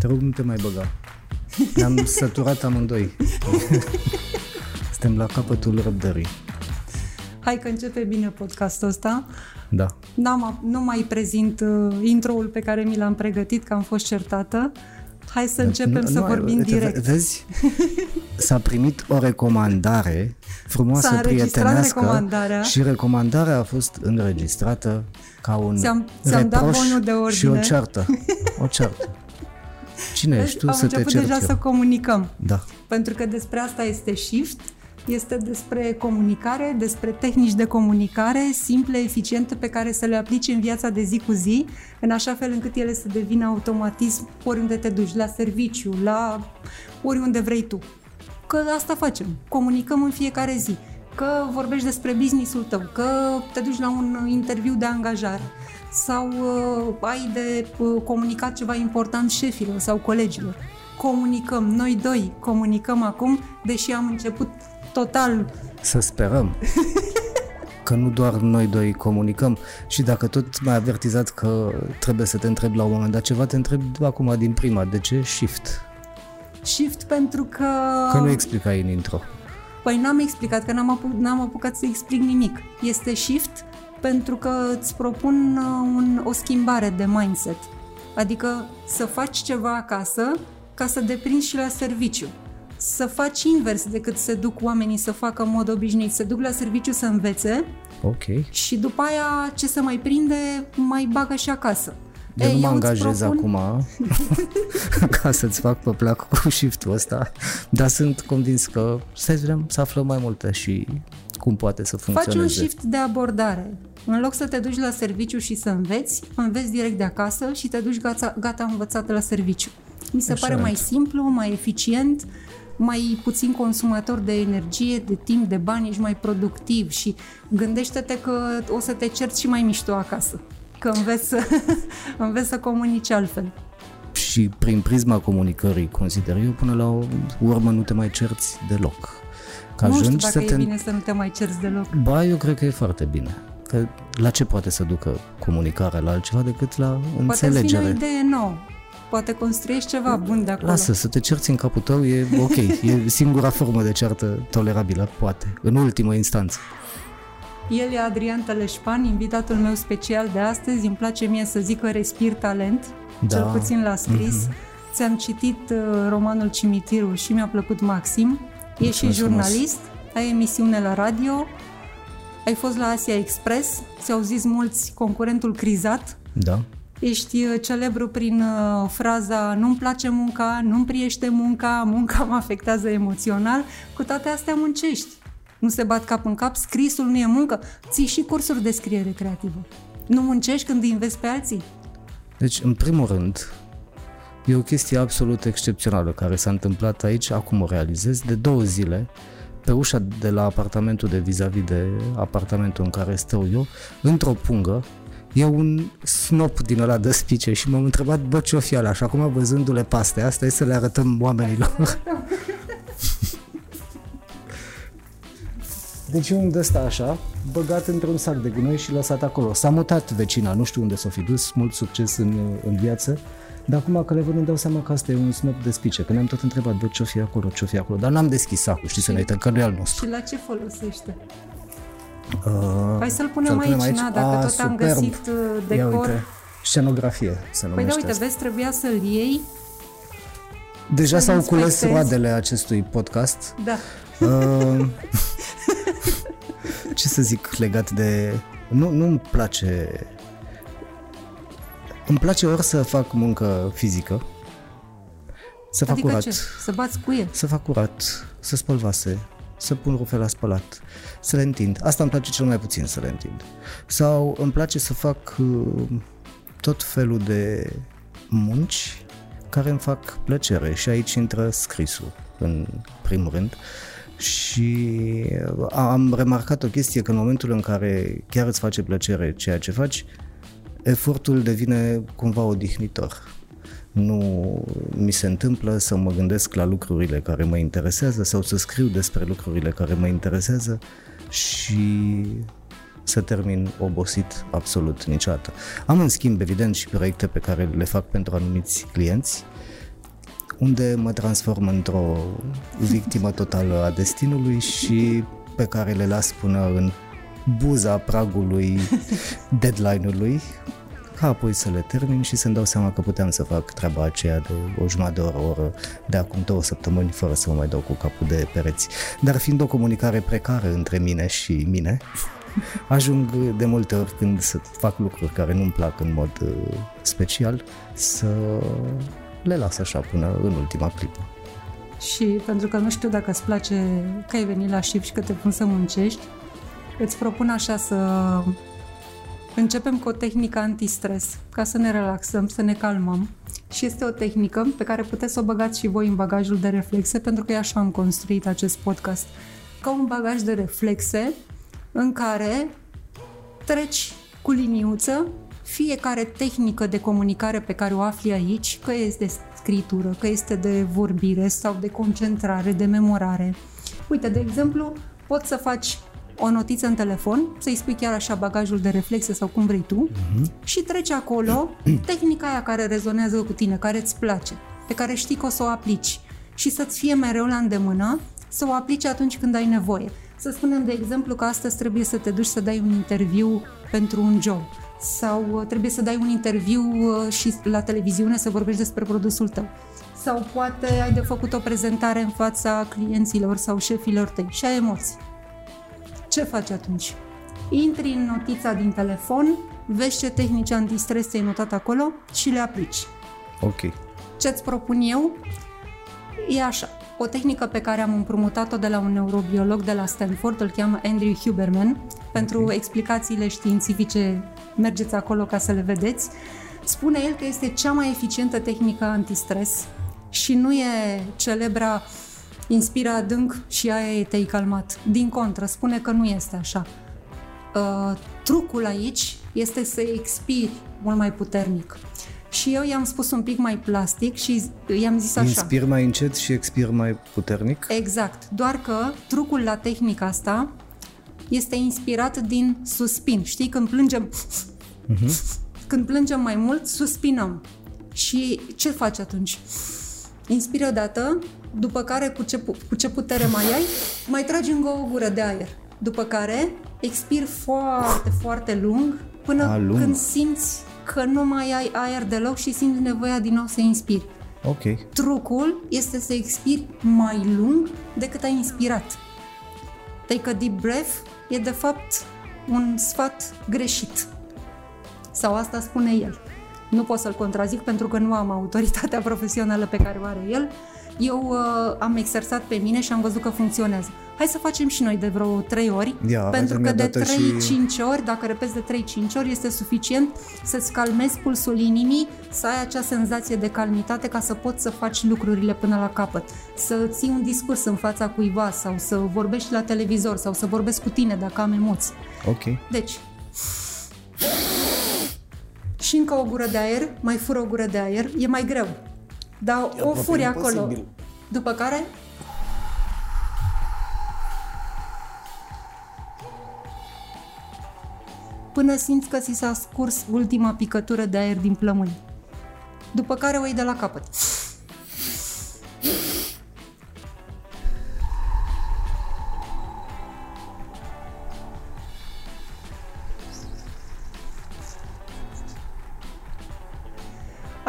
Te rog, nu te mai băga. Ne-am săturat amândoi. Suntem la capătul răbdării. Hai că începe bine podcastul ăsta. Da. N-am, nu mai prezint uh, intro-ul pe care mi l-am pregătit, că am fost certată. Hai să începem Nu- să nu, vorbim ve- direct. Vezi? S-a primit o recomandare frumoasă, S-a înregistrat prietenească recomandarea. și recomandarea a fost înregistrată ca un Ți-am- ți-am dat reproș bonul de și o ordine. ceartă. O ceartă. Cine Vezi? ești tu am să te început cerți deja eu? să comunicăm. Da. Pentru că despre asta este Shift, este despre comunicare, despre tehnici de comunicare simple, eficiente, pe care să le aplici în viața de zi cu zi, în așa fel încât ele să devină automatism oriunde te duci, la serviciu, la oriunde vrei tu. Că asta facem, comunicăm în fiecare zi, că vorbești despre businessul tău, că te duci la un interviu de angajare sau uh, ai de uh, comunicat ceva important șefilor sau colegilor. Comunicăm, noi doi comunicăm acum, deși am început total Să sperăm că nu doar noi doi comunicăm și dacă tot m-ai avertizat că trebuie să te întreb la un moment dat ceva, te întreb acum din prima. De ce shift? shift pentru că... Că nu explicai în intro. Păi n-am explicat, că n-am, apu- n-am apucat să explic nimic. Este shift pentru că îți propun uh, un, o schimbare de mindset. Adică să faci ceva acasă ca să deprinzi și la serviciu. Să faci invers decât să duc oamenii să facă în mod obișnuit. Să duc la serviciu să învețe Ok. și după aia ce se mai prinde mai bagă și acasă. Eu Ei, nu mă eu îți angajez propun- acum ca să-ți fac pe plac cu shift-ul ăsta, dar sunt convins că să vedem să aflăm mai multe și cum poate să Faci un funcționeze. shift de abordare. În loc să te duci la serviciu și să înveți, înveți direct de acasă și te duci gata, gata învățată la serviciu. Mi se pare Excelent. mai simplu, mai eficient, mai puțin consumator de energie, de timp, de bani, ești mai productiv și gândește-te că o să te cerți și mai mișto acasă. Că înveți să, înveți să comunici altfel. Și prin prisma comunicării, consider eu, până la urmă nu te mai cerți deloc. Că nu știu ajungi dacă să e te... bine să nu te mai cerți deloc. Ba, eu cred că e foarte bine. Că la ce poate să ducă comunicarea la altceva decât la Poate îți vine o înțelegere? idee nouă. Poate construiești ceva bun de acolo. Lasă, să te cerți în capul tău e ok, e singura formă de ceartă tolerabilă, poate, în ultimă instanță. El e Adrian Tălășpan, invitatul meu special de astăzi. Îmi place mie să zic că respir talent, Da. cel puțin l-a scris. Ți-am citit uh, romanul Cimitirul și mi-a plăcut maxim. Ești și Mulțumesc frumos. jurnalist, ai emisiune la radio, ai fost la Asia Express, ți-au zis mulți concurentul crizat, Da? Ești uh, celebru prin uh, fraza nu-mi place munca, nu-mi priește munca, munca mă afectează emoțional. Cu toate astea muncești. Nu se bat cap în cap, scrisul nu e muncă. Ții și cursuri de scriere creativă. Nu muncești când îi înveți pe alții? Deci, în primul rând, e o chestie absolut excepțională care s-a întâmplat aici, acum o realizez, de două zile, pe ușa de la apartamentul de vis-a-vis de apartamentul în care stau eu, într-o pungă, e un snop din ăla de spice și m-am întrebat, bă, ce-o fi ala? Și acum, văzându-le pe astea, asta e să le arătăm oamenilor. Deci e un de ăsta așa, băgat într-un sac de gunoi și lăsat acolo. S-a mutat vecina, nu știu unde s-o fi dus, mult succes în, în viață. Dar acum că le văd îmi dau seama că asta e un snop de spice, că ne-am tot întrebat, bă, ce-o fi acolo, ce-o fi acolo, dar n-am deschis sacul, știți, să ne uităm, că nu e al nostru. Și la ce folosește? Uh, Hai să-l punem, să-l punem aici, aici? na, dacă A, tot am superb. găsit uh, Ia decor. uite, scenografie se Păi da, numește uite, asta. vezi, trebuia să-l iei. Deja să-l s-au cules inspectezi. roadele acestui podcast. Da. Uh, ce să zic legat de... Nu, nu-mi place... Îmi place ori să fac muncă fizică, să fac Adică curat, ce? Să bați cuie. să fac curat, să spăl vase, să pun rufe la spălat, să le întind. Asta îmi place cel mai puțin să le întind. Sau îmi place să fac uh, tot felul de munci care îmi fac plăcere și aici intră scrisul în primul rând și am remarcat o chestie că în momentul în care chiar îți face plăcere ceea ce faci, efortul devine cumva odihnitor. Nu mi se întâmplă să mă gândesc la lucrurile care mă interesează sau să scriu despre lucrurile care mă interesează și să termin obosit absolut niciodată. Am în schimb, evident, și proiecte pe care le fac pentru anumiți clienți unde mă transform într-o victimă totală a destinului și pe care le las până în buza pragului deadline-ului ca apoi să le termin și să-mi dau seama că puteam să fac treaba aceea de o jumătate de oră, o oră de acum două săptămâni fără să mă mai dau cu capul de pereți. Dar fiind o comunicare precară între mine și mine, ajung de multe ori când să fac lucruri care nu-mi plac în mod uh, special să le las așa până în ultima clipă. Și pentru că nu știu dacă îți place că ai venit la shift și că te pun să muncești, îți propun așa să Începem cu o tehnică antistres, ca să ne relaxăm, să ne calmăm. Și este o tehnică pe care puteți să o băgați și voi în bagajul de reflexe, pentru că e așa am construit acest podcast. Ca un bagaj de reflexe în care treci cu liniuță fiecare tehnică de comunicare pe care o afli aici, că este de scritură, că este de vorbire sau de concentrare, de memorare. Uite, de exemplu, poți să faci o notiță în telefon, să-i spui chiar așa bagajul de reflexe sau cum vrei tu uh-huh. și treci acolo tehnica aia care rezonează cu tine, care îți place, pe care știi că o să o aplici. Și să-ți fie mereu la îndemână să o aplici atunci când ai nevoie. Să spunem, de exemplu, că astăzi trebuie să te duci să dai un interviu pentru un job. Sau uh, trebuie să dai un interviu uh, și la televiziune să vorbești despre produsul tău. Sau poate ai de făcut o prezentare în fața clienților sau șefilor tăi. Și ai emoții ce faci atunci? Intri în notița din telefon, vezi ce tehnici antistres ți-ai notat acolo și le aplici. Ok. Ce-ți propun eu? E așa. O tehnică pe care am împrumutat-o de la un neurobiolog de la Stanford, îl cheamă Andrew Huberman, pentru okay. explicațiile științifice, mergeți acolo ca să le vedeți. Spune el că este cea mai eficientă tehnică antistres și nu e celebra uh, inspiră adânc și aia e te-ai calmat. Din contră, spune că nu este așa. Uh, trucul aici este să expiri mult mai puternic. Și eu i-am spus un pic mai plastic și i-am zis așa. Inspir mai încet și expir mai puternic? Exact. Doar că trucul la tehnica asta este inspirat din suspin. Știi, când plângem... Uh-huh. Când plângem mai mult, suspinăm. Și ce faci atunci? Inspiri odată, după care cu ce, cu ce putere mai ai, mai tragi încă o gură de aer. După care expiri foarte, foarte lung până A, lung. când simți că nu mai ai aer deloc și simți nevoia din nou să inspiri. Ok. Trucul este să expiri mai lung decât ai inspirat. Take a deep breath e de fapt un sfat greșit. Sau asta spune el. Nu pot să-l contrazic pentru că nu am autoritatea profesională pe care o are el, eu uh, am exersat pe mine și am văzut că funcționează. Hai să facem și noi de vreo 3 ori, Ia, pentru că de 3-5 și... ori, dacă repezi de 3-5 ori, este suficient să-ți calmezi pulsul inimii, să ai acea senzație de calmitate ca să poți să faci lucrurile până la capăt. Să ții un discurs în fața cuiva sau să vorbești la televizor sau să vorbesc cu tine dacă am emoții. Ok. Deci, și încă o gură de aer, mai fură o gură de aer, e mai greu. Dar o furie acolo. După care până simți că ți s-a scurs ultima picătură de aer din plămâni. După care o iei de la capăt.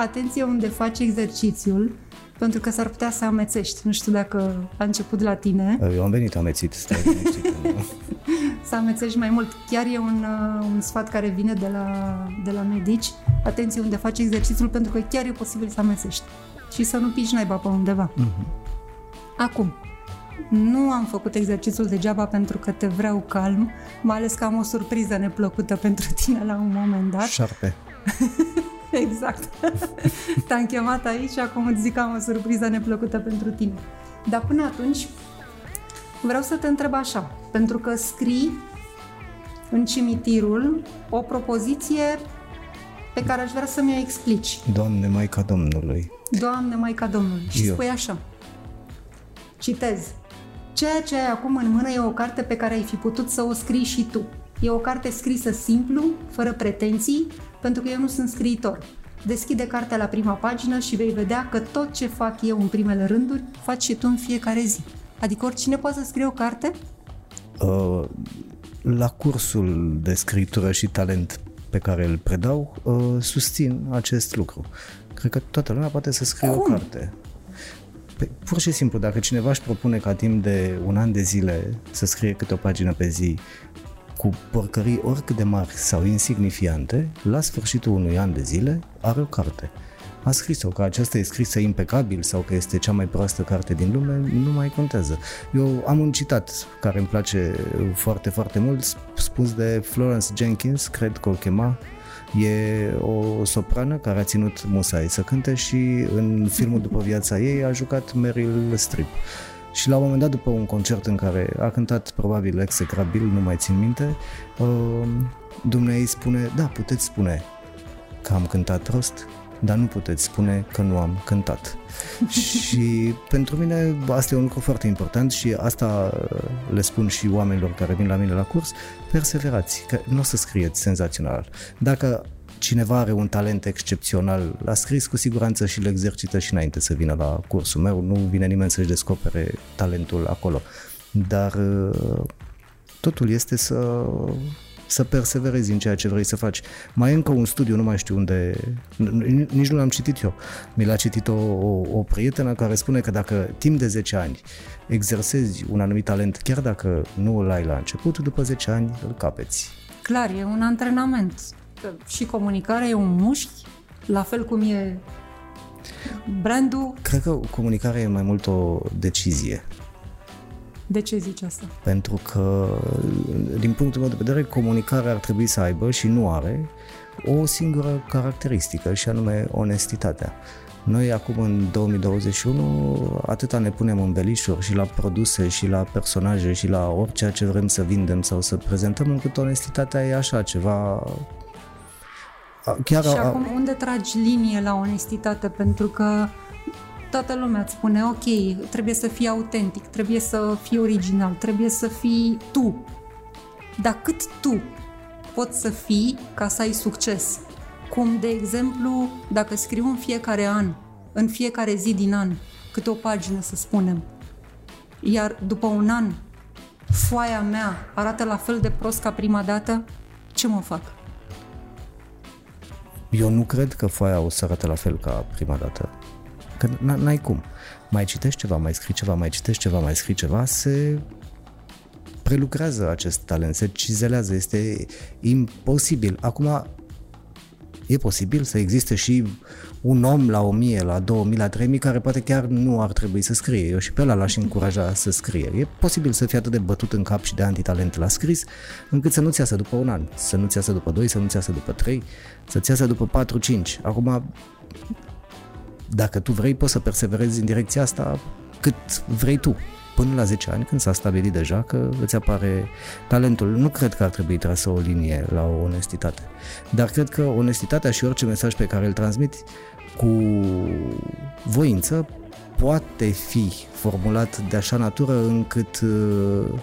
Atenție unde faci exercițiul, pentru că s-ar putea să amețești. Nu știu dacă a început la tine. Eu am venit amețit, stai Să amețești mai mult. Chiar e un, uh, un sfat care vine de la, de la medici. Atenție unde faci exercițiul, pentru că chiar e posibil să amețești. Și să nu pici naiba pe undeva. Uh-huh. Acum, nu am făcut exercițiul degeaba pentru că te vreau calm, mai ales că am o surpriză neplăcută pentru tine la un moment dat. Șarpe. exact. Te-am chemat aici și acum îți zic că am o surpriză neplăcută pentru tine. Dar până atunci, vreau să te întreb așa, pentru că scrii în cimitirul o propoziție pe care aș vrea să mi-o explici. Doamne Maica Domnului. Doamne Maica Domnului. Și Eu. spui așa. Citez. Ceea ce ai acum în mână e o carte pe care ai fi putut să o scrii și tu. E o carte scrisă simplu, fără pretenții, pentru că eu nu sunt scriitor. Deschide cartea la prima pagină și vei vedea că tot ce fac eu în primele rânduri, faci și tu în fiecare zi. Adică oricine poate să scrie o carte? Uh, la cursul de scritură și talent pe care îl predau, uh, susțin acest lucru. Cred că toată lumea poate să scrie Cum? o carte. Pe, pur și simplu, dacă cineva își propune ca timp de un an de zile să scrie câte o pagină pe zi cu porcării oricât de mari sau insignifiante, la sfârșitul unui an de zile are o carte. A scris-o, că aceasta e scrisă impecabil sau că este cea mai proastă carte din lume, nu mai contează. Eu am un citat care îmi place foarte, foarte mult, spus de Florence Jenkins, cred că o chema, E o soprană care a ținut Musai să cânte și în filmul după viața ei a jucat Meryl Streep. Și la un moment dat, după un concert în care a cântat probabil execrabil, nu mai țin minte, uh, Dumnezeu spune, da, puteți spune că am cântat rost, dar nu puteți spune că nu am cântat. și pentru mine asta e un lucru foarte important și asta le spun și oamenilor care vin la mine la curs, perseverați, că nu o să scrieți senzațional. Dacă cineva are un talent excepțional, l-a scris cu siguranță și îl exercită și înainte să vină la cursul meu, nu vine nimeni să-și descopere talentul acolo. Dar totul este să să perseverezi în ceea ce vrei să faci. Mai e încă un studiu, nu mai știu unde, nici nu l-am citit eu. Mi l-a citit o, o, o prietenă care spune că dacă timp de 10 ani exersezi un anumit talent, chiar dacă nu îl ai la început, după 10 ani îl capeți. Clar, e un antrenament. Și comunicarea e un mușchi, la fel cum e brandul. Cred că comunicarea e mai mult o decizie. De ce zici asta? Pentru că, din punctul meu de vedere, comunicarea ar trebui să aibă și nu are o singură caracteristică și anume onestitatea. Noi acum în 2021 atâta ne punem în belișuri și la produse și la personaje și la orice ce vrem să vindem sau să prezentăm încât onestitatea e așa ceva Chiar și a... acum unde tragi linie la onestitate? Pentru că toată lumea îți spune, ok, trebuie să fii autentic, trebuie să fii original, trebuie să fii tu. Dar cât tu poți să fii ca să ai succes? Cum, de exemplu, dacă scriu în fiecare an, în fiecare zi din an, câte o pagină să spunem, iar după un an foaia mea arată la fel de prost ca prima dată, ce mă fac? Eu nu cred că foaia o să arate la fel ca prima dată. Că n-ai cum. Mai citești ceva, mai scrii ceva, mai citești ceva, mai scrii ceva, se prelucrează acest talent, se cizelează, este imposibil. Acum, e posibil să existe și un om la 1000, la 2000, la 3000 care poate chiar nu ar trebui să scrie. Eu și pe ăla l-aș încuraja să scrie. E posibil să fie atât de bătut în cap și de antitalent la scris, încât să nu-ți iasă după un an, să nu-ți iasă după 2, să nu-ți iasă după 3, să-ți iasă după 4-5. Acum, dacă tu vrei, poți să perseverezi în direcția asta cât vrei tu. Până la 10 ani, când s-a stabilit deja că îți apare talentul. Nu cred că ar trebui trasă o linie la o onestitate. Dar cred că onestitatea și orice mesaj pe care îl transmit cu voință poate fi formulat de așa natură încât uh,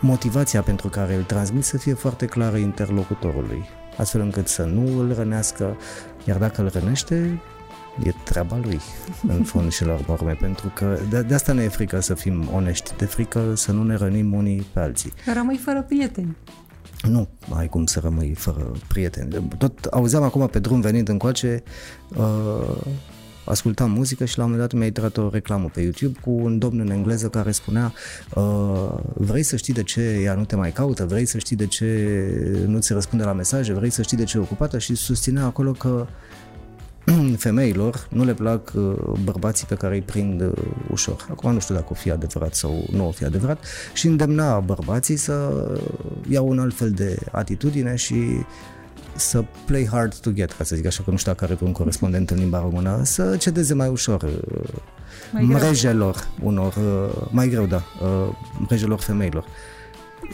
motivația pentru care îl transmit să fie foarte clară interlocutorului, astfel încât să nu îl rănească, iar dacă îl rănește, e treaba lui, în fond și la urmă, pentru că de, de asta ne e frică să fim onești, de frică să nu ne rănim unii pe alții. Rămâi fără prieteni. Nu ai cum să rămâi fără prieteni. Tot auzeam acum pe drum venind încoace, uh, ascultam muzică și la un moment dat mi-a intrat o reclamă pe YouTube cu un domn în engleză care spunea uh, vrei să știi de ce ea nu te mai caută, vrei să știi de ce nu ți răspunde la mesaje, vrei să știi de ce e ocupată și susținea acolo că femeilor nu le plac uh, bărbații pe care îi prind uh, ușor. Acum nu știu dacă o fi adevărat sau nu o fi adevărat și îndemna bărbații să iau un alt fel de atitudine și să play hard to get, ca să zic așa, că nu știu dacă are un corespondent în limba română, să cedeze mai ușor uh, mai mrejelor unor, mai greu, da, mrejelor femeilor.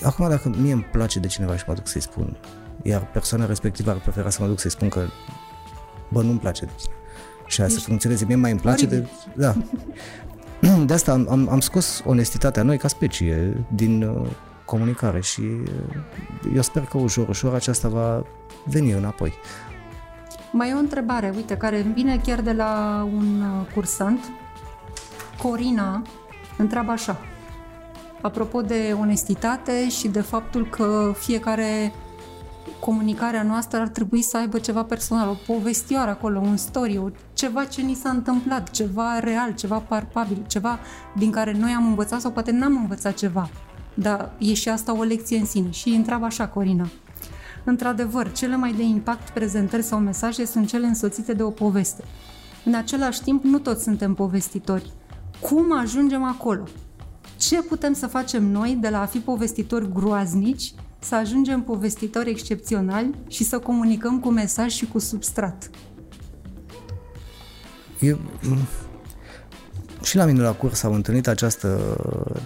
Acum, dacă mie îmi place de cineva și mă duc să-i spun, iar persoana respectivă ar prefera să mă duc să-i spun că bă, nu-mi place de tine. Și aia să funcționeze. Mie mai îmi place de... Da. De asta am, am, am scos onestitatea noi ca specie din uh, comunicare și uh, eu sper că ușor, ușor aceasta va veni înapoi. Mai e o întrebare, uite, care îmi vine chiar de la un uh, cursant. Corina întreabă așa. Apropo de onestitate și de faptul că fiecare comunicarea noastră ar trebui să aibă ceva personal, o povestioară acolo, un story, ceva ce ni s-a întâmplat, ceva real, ceva palpabil, ceva din care noi am învățat sau poate n-am învățat ceva. Dar e și asta o lecție în sine. Și întreabă așa, Corina. Într-adevăr, cele mai de impact prezentări sau mesaje sunt cele însoțite de o poveste. În același timp, nu toți suntem povestitori. Cum ajungem acolo? Ce putem să facem noi de la a fi povestitori groaznici să ajungem povestitori excepționali și să comunicăm cu mesaj și cu substrat? Eu, și la mine la curs am întâlnit această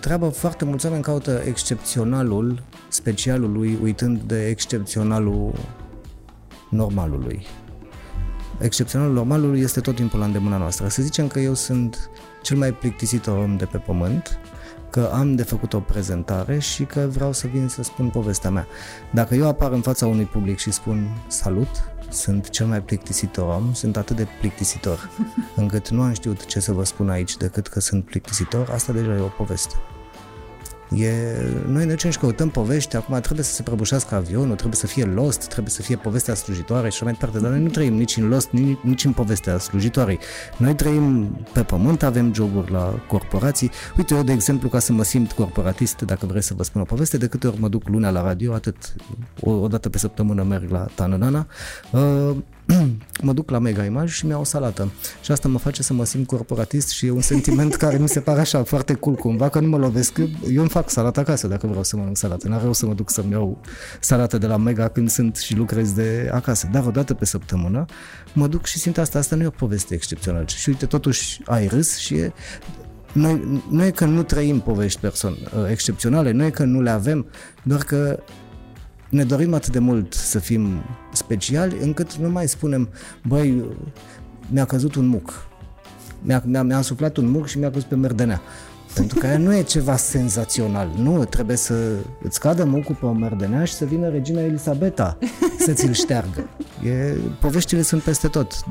treabă. Foarte mulți oameni caută excepționalul specialului, uitând de excepționalul normalului. Excepționalul normalului este tot timpul la îndemâna noastră. Să zicem că eu sunt cel mai plictisitor om de pe pământ, că am de făcut o prezentare și că vreau să vin să spun povestea mea. Dacă eu apar în fața unui public și spun salut, sunt cel mai plictisitor om, sunt atât de plictisitor încât nu am știut ce să vă spun aici decât că sunt plictisitor, asta deja e o poveste. E, noi ne ducem și căutăm povești, acum trebuie să se prăbușească avionul, trebuie să fie Lost, trebuie să fie povestea slujitoare și așa mai departe, dar noi nu trăim nici în Lost, nici, nici în povestea slujitoarei. Noi trăim pe pământ, avem joburi la corporații. Uite, eu, de exemplu, ca să mă simt corporatist, dacă vreți să vă spun o poveste, de câte ori mă duc luna la radio, atât o, o dată pe săptămână merg la Tanănana, uh, mă duc la Mega Image și mi-au o salată. Și asta mă face să mă simt corporatist și e un sentiment care mi se pare așa foarte cool cumva, că nu mă lovesc. Eu îmi fac salată acasă dacă vreau să mănânc salată. N-are rău să mă duc să-mi iau salată de la Mega când sunt și lucrez de acasă. Dar o dată pe săptămână mă duc și simt asta. Asta nu e o poveste excepțională. Și uite, totuși ai râs și e, noi, nu e că nu trăim povești person, excepționale, nu e că nu le avem, doar că ne dorim atât de mult să fim speciali încât nu mai spunem, băi, mi-a căzut un muc. Mi-a, mi-a, mi-a suflat un muc și mi-a căzut pe merdenea. Pentru că aia nu e ceva senzațional. Nu, trebuie să îți cadă mucul pe o merdenea și să vină regina Elisabeta să ți-l șteargă. E, poveștile sunt peste tot.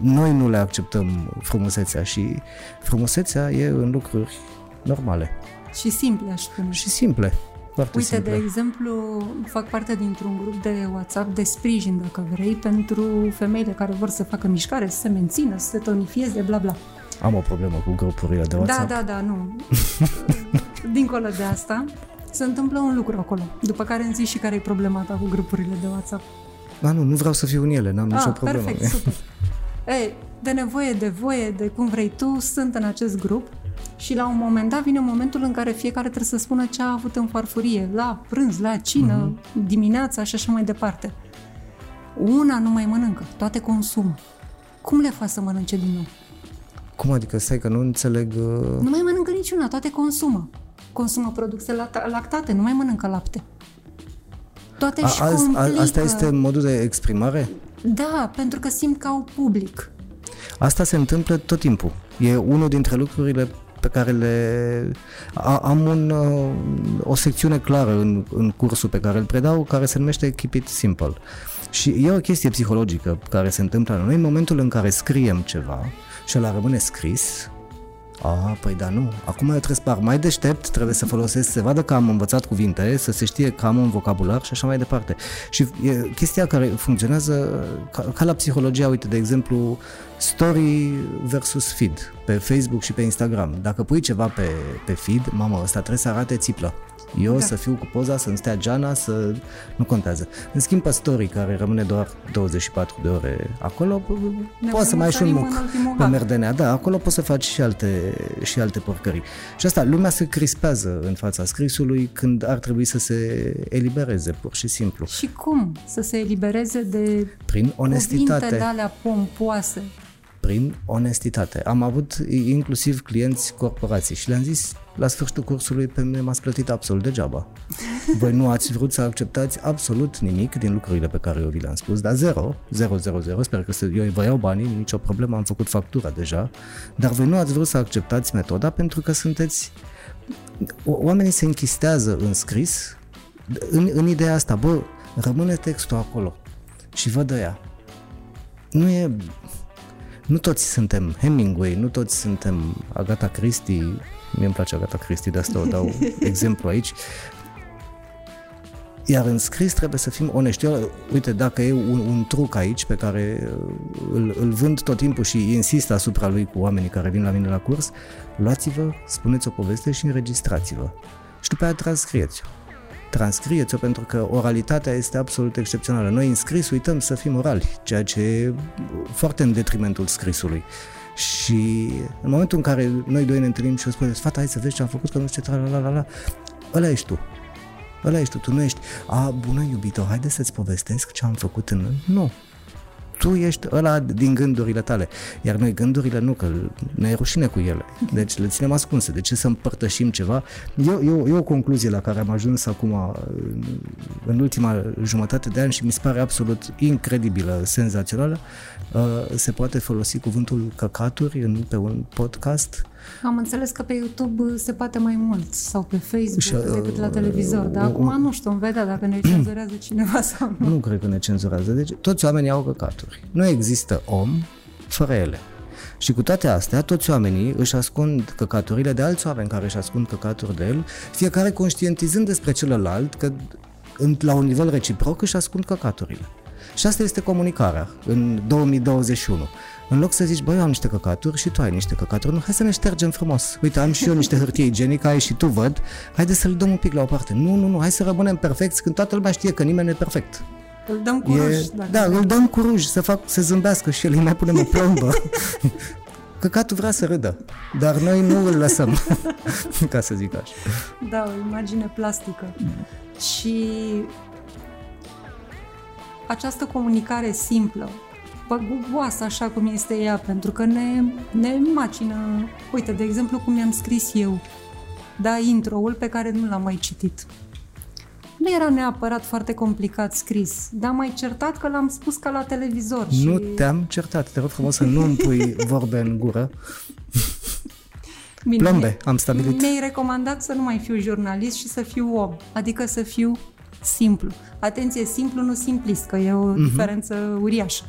Noi nu le acceptăm frumusețea și frumusețea e în lucruri normale. Și simple, aș spune. Și simple. Foarte Uite, simple. de exemplu, fac parte dintr-un grup de WhatsApp de sprijin, dacă vrei, pentru femeile care vor să facă mișcare, să se mențină, să se tonifieze, bla bla. Am o problemă cu grupurile de WhatsApp. Da, da, da, nu. Dincolo de asta, se întâmplă un lucru acolo. După care îmi zici și care e problema ta cu grupurile de WhatsApp. Da, nu, nu vreau să fiu în ele, n-am ah, nicio problemă. perfect, super. Ei, de nevoie, de voie, de cum vrei tu, sunt în acest grup și la un moment dat vine momentul în care fiecare trebuie să spună ce a avut în farfurie, la prânz, la cină, uh-huh. dimineața și așa mai departe. Una nu mai mănâncă, toate consumă. Cum le faci să mănânce din nou? Cum adică? Stai că nu înțeleg... Uh... Nu mai mănâncă niciuna, toate consumă. Consumă produse lactate, nu mai mănâncă lapte. Toate își a, complică. Asta este modul de exprimare? Da, pentru că simt că au public. Asta se întâmplă tot timpul. E unul dintre lucrurile pe care le... A, am un, uh, o secțiune clară în, în cursul pe care îl predau, care se numește Keep It Simple. Și e o chestie psihologică care se întâmplă la noi în momentul în care scriem ceva și ăla rămâne scris, a, păi da, nu. Acum eu trebuie să par mai deștept, trebuie să folosesc, să vadă că am învățat cuvinte, să se știe că am un vocabular și așa mai departe. Și e chestia care funcționează ca, ca la psihologia, uite, de exemplu, story versus feed pe Facebook și pe Instagram. Dacă pui ceva pe, pe feed, mamă, ăsta trebuie să arate țiplă. Eu da. să fiu cu poza, să-mi stea geana, să... nu contează. În schimb, pe story, care rămâne doar 24 de ore acolo, ne poți să mai ai un muc pe merdenea. Da, acolo poți să faci și alte, și alte porcării. Și asta, lumea se crispează în fața scrisului când ar trebui să se elibereze, pur și simplu. Și cum să se elibereze de Prin onestitate. cuvinte de alea pompoase? prin onestitate. Am avut inclusiv clienți corporații și le-am zis la sfârșitul cursului pe mine m-ați plătit absolut degeaba. Voi nu ați vrut să acceptați absolut nimic din lucrurile pe care eu vi le-am spus, dar zero, zero, zero, zero, sper că eu vă iau banii, nicio problemă, am făcut factura deja, dar voi nu ați vrut să acceptați metoda pentru că sunteți oamenii se închistează în scris în, în ideea asta, bă, rămâne textul acolo și văd ea nu e nu toți suntem Hemingway, nu toți suntem Agatha Christie, mie îmi place Agatha Christie, de asta o dau exemplu aici, iar în scris trebuie să fim onești. Eu, uite, dacă e un, un truc aici pe care uh, îl, îl vând tot timpul și insist asupra lui cu oamenii care vin la mine la curs, luați-vă, spuneți o poveste și înregistrați-vă. Și după aia transcrieți-o. Transcrieți-o pentru că oralitatea este absolut excepțională. Noi în scris uităm să fim orali, ceea ce e foarte în detrimentul scrisului. Și în momentul în care noi doi ne întâlnim și o spuneți, fata, hai să vezi ce am făcut, că nu știu ce, la la la la, ăla ești tu. Ăla ești tu, tu nu ești, a, bună iubito, haide să-ți povestesc ce am făcut în... Nu, tu ești ăla din gândurile tale. Iar noi gândurile nu, că ne e rușine cu ele. Deci le ținem ascunse. De ce să împărtășim ceva? E, e, e o concluzie la care am ajuns acum în, în ultima jumătate de an și mi se pare absolut incredibilă, senzațională. Uh, se poate folosi cuvântul căcaturi în, pe un podcast am înțeles că pe YouTube se poate mai mult sau pe Facebook și, uh, decât la televizor, dar uh, acum nu știu, vedea dacă ne cenzurează cineva sau nu. Nu cred că ne cenzurează. Deci toți oamenii au căcaturi. Nu există om fără ele. Și cu toate astea, toți oamenii își ascund căcaturile de alți oameni care își ascund căcaturi de el, fiecare conștientizând despre celălalt că la un nivel reciproc își ascund căcaturile. Și asta este comunicarea în 2021. În loc să zici, băi, eu am niște căcaturi și tu ai niște căcaturi, nu, hai să ne ștergem frumos. Uite, am și eu niște hârtie igienică, ai și tu văd, haide să-l dăm un pic la o parte. Nu, nu, nu, hai să rămânem perfecți când toată lumea știe că nimeni nu e perfect. Îl dăm cu e, ruj. Da, îl dăm cu ruj, să, fac, să zâmbească și el, îi mai punem o plombă. Căcatul vrea să râdă, dar noi nu îl lăsăm, ca să zic așa. Da, o imagine plastică. Și această comunicare simplă, păguboasă așa cum este ea, pentru că ne, ne macină. Uite, de exemplu, cum mi-am scris eu, da, intro-ul pe care nu l-am mai citit. Nu era neapărat foarte complicat scris, dar mai certat că l-am spus ca la televizor. Nu și... te-am certat, te rog frumos să nu îmi pui vorbe în gură. Bine, Plombe, am stabilit. Mi-ai recomandat să nu mai fiu jurnalist și să fiu om, adică să fiu simplu. Atenție, simplu, nu simplist, că e o uh-huh. diferență uriașă.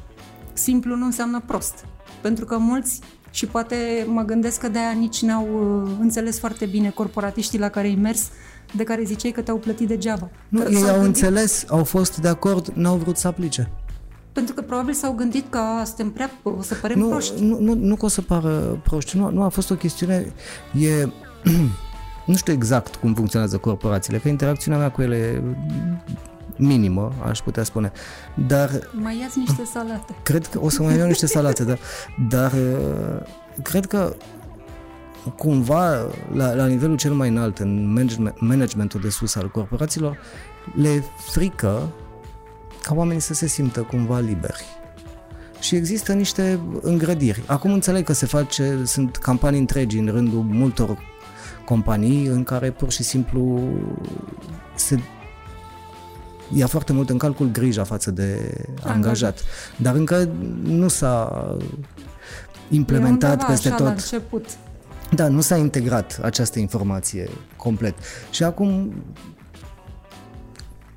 Simplu nu înseamnă prost. Pentru că mulți, și poate mă gândesc că de-aia nici n-au uh, înțeles foarte bine corporatiștii la care ai mers, de care ziceai că te-au plătit degeaba. Nu, că ei au gândit... înțeles, au fost de acord, n-au vrut să aplice. Pentru că probabil s-au gândit că suntem prea, o să părem nu, proști. Nu, nu, nu că o să pară proști, nu, nu a fost o chestiune, e... nu știu exact cum funcționează corporațiile, că interacțiunea mea cu ele minimă, aș putea spune. Dar... Mai iați niște salate. Cred că o să mai iau niște salate, dar, dar uh, cred că cumva la, la nivelul cel mai înalt în management, managementul de sus al corporațiilor le frică ca oamenii să se simtă cumva liberi. Și există niște îngrădiri. Acum înțeleg că se face, sunt campanii întregi în rândul multor companii în care pur și simplu se ia foarte mult în calcul grija față de angajat. angajat. Dar încă nu s-a implementat peste așa tot. La început. Da, nu s-a integrat această informație complet. Și acum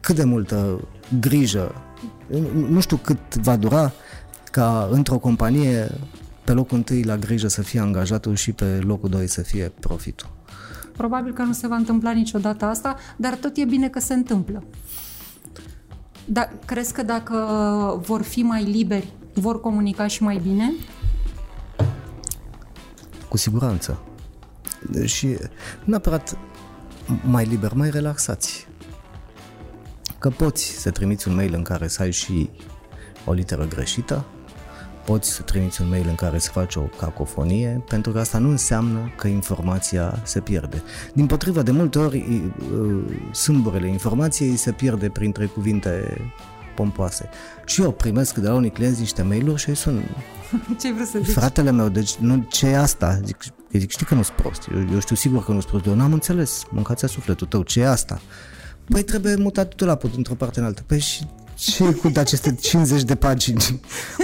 cât de multă grijă, nu știu cât va dura ca într-o companie pe locul întâi la grijă să fie angajatul și pe locul doi să fie profitul. Probabil că nu se va întâmpla niciodată asta, dar tot e bine că se întâmplă. Da, crezi că dacă vor fi mai liberi, vor comunica și mai bine? Cu siguranță. Și neapărat mai liber, mai relaxați. Că poți să trimiți un mail în care să ai și o literă greșită, poți să trimiți un mail în care să faci o cacofonie, pentru că asta nu înseamnă că informația se pierde. Din potrivă, de multe ori, sâmburele informației se pierde printre cuvinte pompoase. Și eu primesc de la unii clienți niște mail-uri și îi sun ce vrei să zici? Fratele meu, deci nu, ce e asta? Zic, zic știi că nu sunt prost. Eu, eu știu sigur că nu sunt prost. Eu n-am înțeles. Mâncați sufletul tău. Ce e asta? Păi trebuie mutat totul la într-o parte în altă. Păi și ce cu aceste 50 de pagini?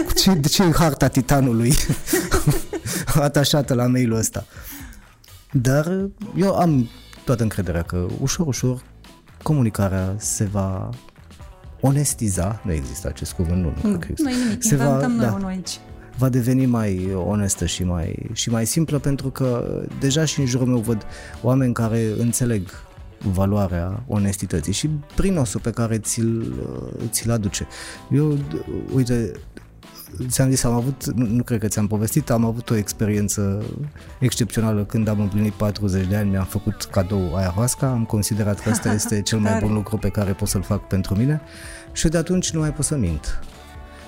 Cu ce, de ce e harta titanului atașată la mailul ăsta? Dar eu am toată încrederea că ușor, ușor comunicarea se va onestiza, nu există acest cuvânt, nu, nu, nu cred că Nu nimic, se va, noi da, aici. Va deveni mai onestă și mai, și mai simplă pentru că deja și în jurul meu văd oameni care înțeleg valoarea onestității și prin osul pe care ți-l, ți-l aduce. Eu, uite, ți-am zis, am avut, nu, nu cred că ți-am povestit, am avut o experiență excepțională când am împlinit 40 de ani, mi-am făcut cadou ayahuasca, am considerat că ăsta este cel mai bun lucru pe care pot să-l fac pentru mine și de atunci nu mai pot să mint.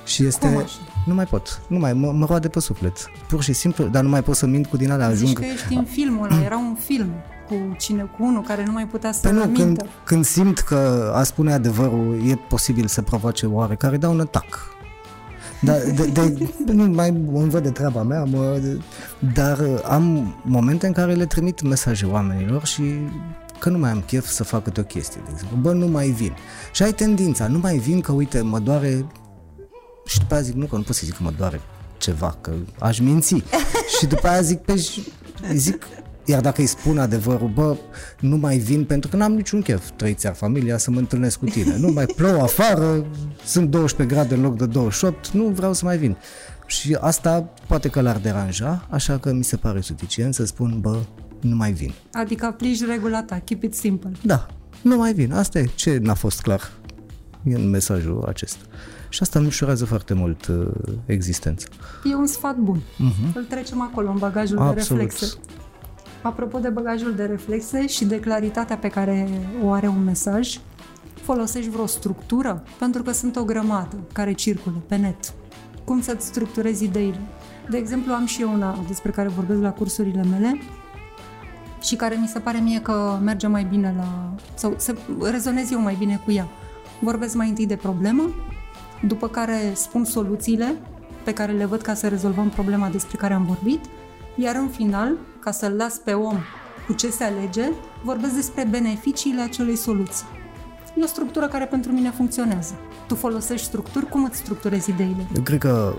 Și este... Cum așa? Nu mai pot, nu mai, mă, mă roade pe suflet. Pur și simplu, dar nu mai pot să mint cu din alea. Zici ajung... că ești în filmul ăla, era un film cu cine, cu unul care nu mai putea să Păi nu, mintă. când, când simt că a spune adevărul e posibil să provoace oarecare, dau un atac. Dar de, de, nu mai îmi văd de treaba mea, mă, dar am momente în care le trimit mesaje oamenilor și că nu mai am chef să fac câte o chestie, de exemplu. Bă, nu mai vin. Și ai tendința, nu mai vin că, uite, mă doare și după aia zic, nu, că nu pot să zic că mă doare ceva, că aș minți. și după aia zic, pe, zic, iar dacă îi spun adevărul, bă, nu mai vin pentru că n-am niciun chef, trăiți familia, să mă întâlnesc cu tine. Nu mai plouă afară, sunt 12 grade în loc de 28, nu vreau să mai vin. Și asta poate că l-ar deranja, așa că mi se pare suficient să spun, bă, nu mai vin. Adică aplici regula ta, keep it simple. Da, nu mai vin. Asta e ce n-a fost clar în mesajul acesta. Și asta îmi ușurează foarte mult uh, existența. E un sfat bun. Uh-huh. Îl trecem acolo, în bagajul Absolut. de reflexe. Apropo de bagajul de reflexe și de claritatea pe care o are un mesaj, folosești vreo structură? Pentru că sunt o grămadă care circulă pe net. Cum să-ți structurezi ideile? De exemplu, am și eu una despre care vorbesc la cursurile mele și care mi se pare mie că merge mai bine la... sau să rezonez eu mai bine cu ea. Vorbesc mai întâi de problemă, după care spun soluțiile pe care le văd ca să rezolvăm problema despre care am vorbit, iar în final, ca să-l las pe om cu ce se alege, vorbesc despre beneficiile acelei soluții. E o structură care pentru mine funcționează. Tu folosești structuri, cum îți structurezi ideile? Eu cred că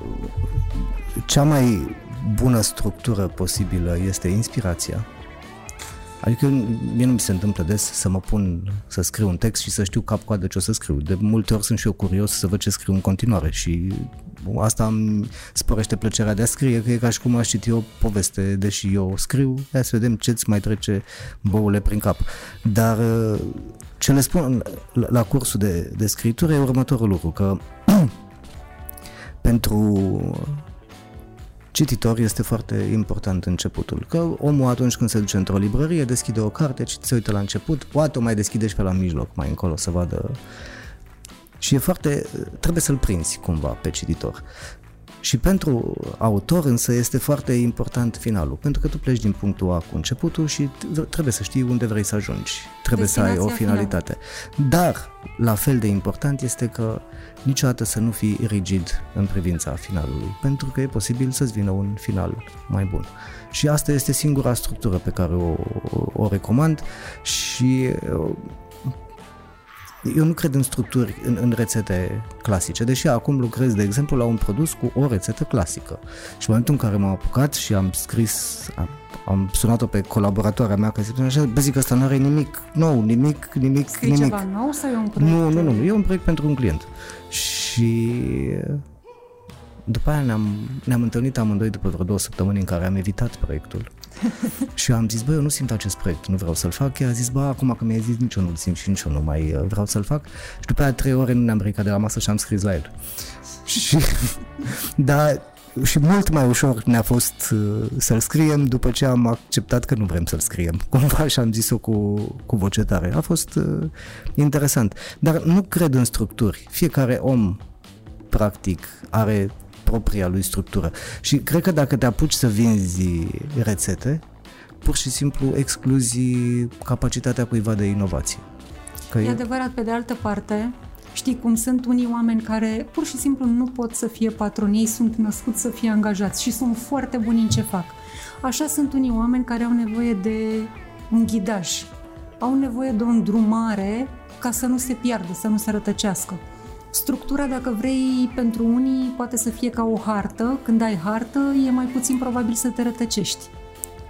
cea mai bună structură posibilă este inspirația. Adică mie nu mi se întâmplă des să mă pun să scriu un text și să știu cap-coadă ce o să scriu. De multe ori sunt și eu curios să văd ce scriu în continuare și asta îmi sporește plăcerea de a scrie, că e ca și cum aș citi o poveste, deși eu scriu, hai să vedem ce-ți mai trece boule prin cap. Dar ce le spun la cursul de, de scritură e următorul lucru, că pentru cititor este foarte important începutul. Că omul atunci când se duce într-o librărie, deschide o carte și se uită la început, poate o mai deschide și pe la mijloc, mai încolo, să vadă. Și e foarte, trebuie să-l prinzi cumva pe cititor. Și pentru autor însă este foarte important finalul, pentru că tu pleci din punctul A cu începutul și trebuie să știi unde vrei să ajungi. Trebuie Destinația să ai o finalitate. Final. Dar, la fel de important este că niciodată să nu fii rigid în privința finalului, pentru că e posibil să-ți vină un final mai bun. Și asta este singura structură pe care o, o recomand și eu nu cred în structuri, în, în rețete clasice, deși acum lucrez, de exemplu, la un produs cu o rețetă clasică. Și în momentul în care m-am apucat și am scris, am, am sunat-o pe colaboratoarea mea, că zice așa, bă, zic că ăsta nu are nimic nou, nimic, nimic, Scrii nimic. ceva nou sau e un proiect? Nu, nu, nu, e un proiect pentru un client. Și după aia ne-am, ne-am întâlnit amândoi după vreo două săptămâni în care am evitat proiectul. și eu am zis, bă, eu nu simt acest proiect, nu vreau să-l fac. Ea a zis, bă, acum că mi-ai zis, nici eu nu-l simt și nici eu nu mai uh, vreau să-l fac. Și după aia trei ore nu ne-am ridicat de la masă și am scris la el. și, da, și mult mai ușor ne-a fost uh, să-l scriem după ce am acceptat că nu vrem să-l scriem. Cumva și am zis-o cu, cu voce tare. A fost uh, interesant. Dar nu cred în structuri. Fiecare om practic are propria lui structură. Și cred că dacă te apuci să vinzi rețete, pur și simplu excluzi capacitatea cuiva de inovație. Că e adevărat, pe de altă parte, știi cum sunt unii oameni care pur și simplu nu pot să fie patroni, ei sunt născuți să fie angajați și sunt foarte buni în ce fac. Așa sunt unii oameni care au nevoie de un ghidaj, au nevoie de o îndrumare ca să nu se piardă, să nu se rătăcească. Structura, dacă vrei, pentru unii poate să fie ca o hartă. Când ai hartă, e mai puțin probabil să te rătăcești.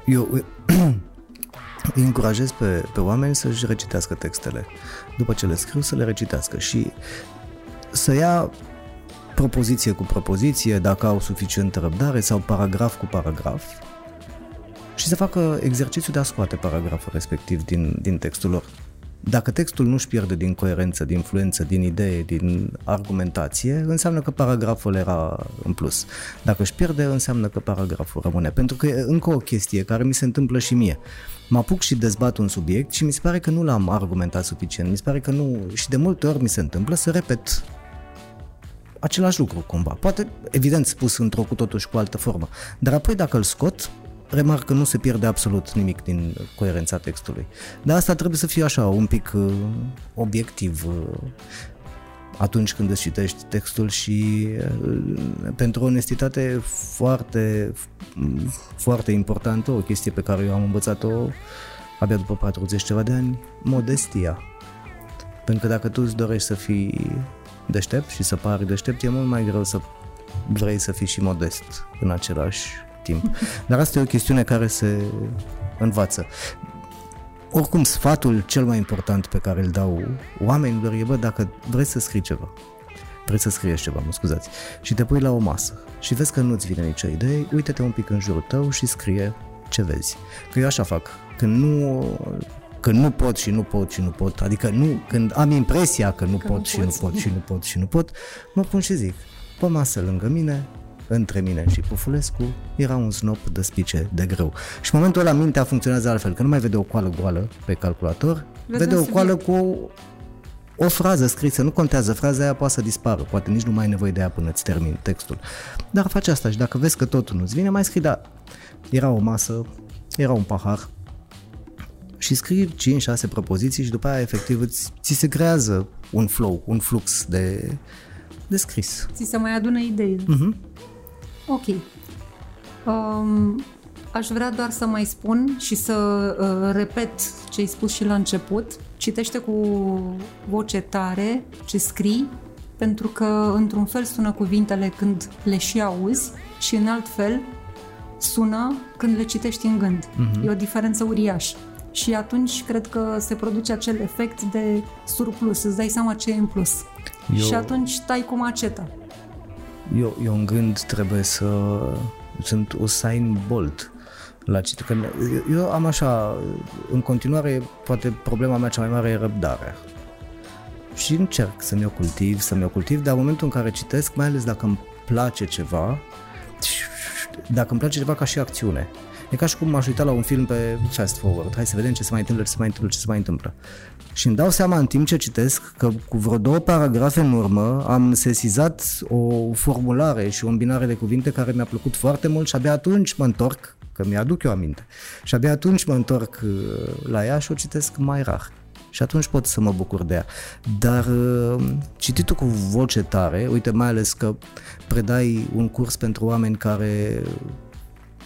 Eu îi încurajez pe, pe oameni să-și recitească textele. După ce le scriu, să le recitească. Și să ia propoziție cu propoziție, dacă au suficientă răbdare, sau paragraf cu paragraf, și să facă exercițiul de a scoate paragraful respectiv din, din textul lor. Dacă textul nu-și pierde din coerență, din influență, din idee, din argumentație, înseamnă că paragraful era în plus. Dacă își pierde, înseamnă că paragraful rămâne. Pentru că e încă o chestie care mi se întâmplă și mie. Mă apuc și dezbat un subiect și mi se pare că nu l-am argumentat suficient. Mi se pare că nu... Și de multe ori mi se întâmplă să repet același lucru cumva. Poate, evident, spus într-o cu totul și cu altă formă. Dar apoi dacă îl scot, remarc că nu se pierde absolut nimic din coerența textului. Dar asta trebuie să fie așa, un pic uh, obiectiv uh, atunci când îți citești textul și uh, pentru onestitate foarte, foarte importantă, o chestie pe care eu am învățat-o abia după 40 ceva de ani, modestia. Pentru că dacă tu îți dorești să fii deștept și să pari deștept, e mult mai greu să vrei să fii și modest în același timp. Dar asta e o chestiune care se învață. Oricum, sfatul cel mai important pe care îl dau oamenilor e, bă, dacă vrei să scrii ceva, vrei să scriești ceva, mă scuzați, și te pui la o masă și vezi că nu-ți vine nicio idee, uite-te un pic în jurul tău și scrie ce vezi. Că eu așa fac. Când nu, când nu pot și nu pot și nu pot, adică nu, când am impresia că nu că pot nu și poți. nu pot și nu pot și nu pot, mă pun și zic, pe masă lângă mine, între mine și Pufulescu era un snop de spice de greu. Și în momentul ăla mintea funcționează altfel, că nu mai vede o coală goală pe calculator, Vezi vede o coală cu o, o frază scrisă, nu contează, fraza aia poate să dispară, poate nici nu mai ai nevoie de ea până îți termin textul. Dar face asta și dacă vezi că totul nu-ți vine, mai scrii, da, era o masă, era un pahar, și scrii 5-6 propoziții și după aia efectiv îți, ți se creează un flow, un flux de, de scris. Ți se mai adună idei. Uh-huh. Ok. Um, aș vrea doar să mai spun și să uh, repet ce ai spus și la început. Citește cu voce tare ce scrii, pentru că într-un fel sună cuvintele când le și auzi și în alt fel sună când le citești în gând. Uh-huh. E o diferență uriașă. Și atunci cred că se produce acel efect de surplus, îți dai seama ce e în plus. Eu... Și atunci tai cu maceta eu, eu în gând trebuie să sunt Usain Bolt la citit. Că eu am așa, în continuare, poate problema mea cea mai mare e răbdarea. Și încerc să-mi o cultiv, să-mi o cultiv, dar în momentul în care citesc, mai ales dacă îmi place ceva, dacă îmi place ceva ca și acțiune, E ca și cum m-aș uita la un film pe fast forward. Hai să vedem ce se mai întâmplă, ce se mai întâmplă, ce se mai întâmplă. Și îmi dau seama în timp ce citesc că cu vreo două paragrafe în urmă am sesizat o formulare și o îmbinare de cuvinte care mi-a plăcut foarte mult și abia atunci mă întorc, că mi-aduc eu aminte, și abia atunci mă întorc uh, la ea și o citesc mai rar. Și atunci pot să mă bucur de ea. Dar uh, cititul cu voce tare, uite mai ales că predai un curs pentru oameni care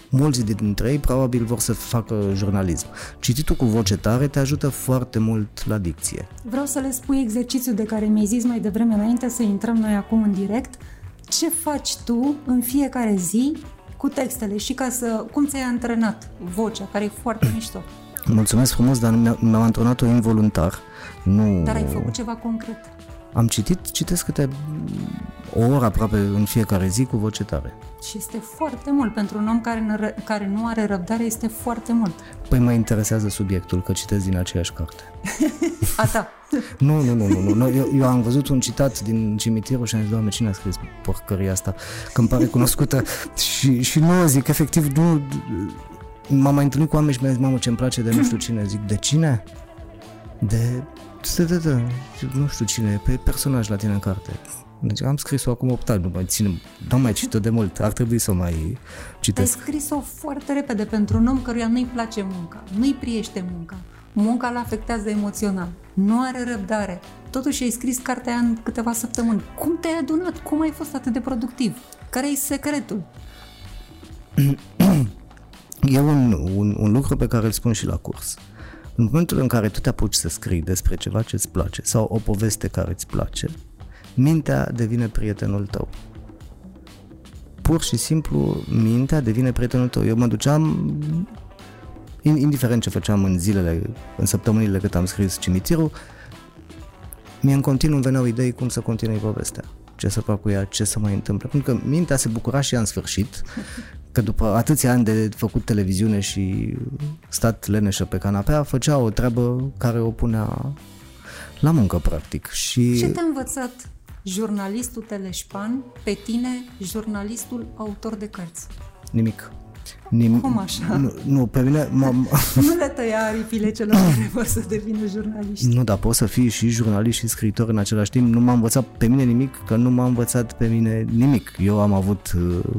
mulți dintre ei probabil vor să facă jurnalism. Cititul cu voce tare te ajută foarte mult la dicție. Vreau să le spui exercițiul de care mi-ai zis mai devreme înainte să intrăm noi acum în direct. Ce faci tu în fiecare zi cu textele și ca să, cum ți-ai antrenat vocea, care e foarte mișto? Mulțumesc frumos, dar mi-am antrenat-o involuntar. Nu... Dar ai făcut ceva concret. Am citit, citesc câte o oră aproape în fiecare zi cu voce tare. Și este foarte mult. Pentru un om care, nu, care nu are răbdare este foarte mult. Păi mă interesează subiectul, că citesc din aceeași carte. A ta. nu, nu, nu, nu. nu. Eu, eu am văzut un citat din cimitirul și am zis, doamne, cine a scris porcăria asta? Că îmi pare cunoscută. și, și nu, zic, efectiv, nu... M-am mai întâlnit cu oameni și mi-a zis, mamă, ce îmi place de nu știu cine. Zic, de cine? De da, da, da, nu știu cine, pe personaj la tine în carte. Deci am scris-o acum 8 ani, nu mai țin, n-am mai citit-o de mult, ar trebui să o mai citesc. Ai scris-o foarte repede pentru un om căruia nu-i place munca, nu-i priește munca. Munca îl afectează emoțional, nu are răbdare. Totuși ai scris cartea în câteva săptămâni. Cum te-ai adunat? Cum ai fost atât de productiv? Care e secretul? E un, un, un lucru pe care îl spun și la curs. În momentul în care tu te apuci să scrii despre ceva ce îți place sau o poveste care îți place, mintea devine prietenul tău. Pur și simplu, mintea devine prietenul tău. Eu mă duceam, indiferent ce făceam în zilele, în săptămânile cât am scris cimitirul, mie în continuu îmi veneau idei cum să continui povestea ce să fac cu ea, ce să mai întâmple. Pentru că mintea se bucura și ea în sfârșit, că după atâția ani de făcut televiziune și stat leneșă pe canapea, făcea o treabă care o punea la muncă, practic. Și... Ce te-a învățat jurnalistul Teleșpan pe tine, jurnalistul autor de cărți? Nimic. Nim- Cum așa? Nu, nu pe mine... nu le tăia aripile celor care vor să devină jurnaliști. Nu, dar poți să fii și jurnalist și scriitor în același timp. Nu m-a învățat pe mine nimic, că nu m-a învățat pe mine nimic. Eu am avut... Uh,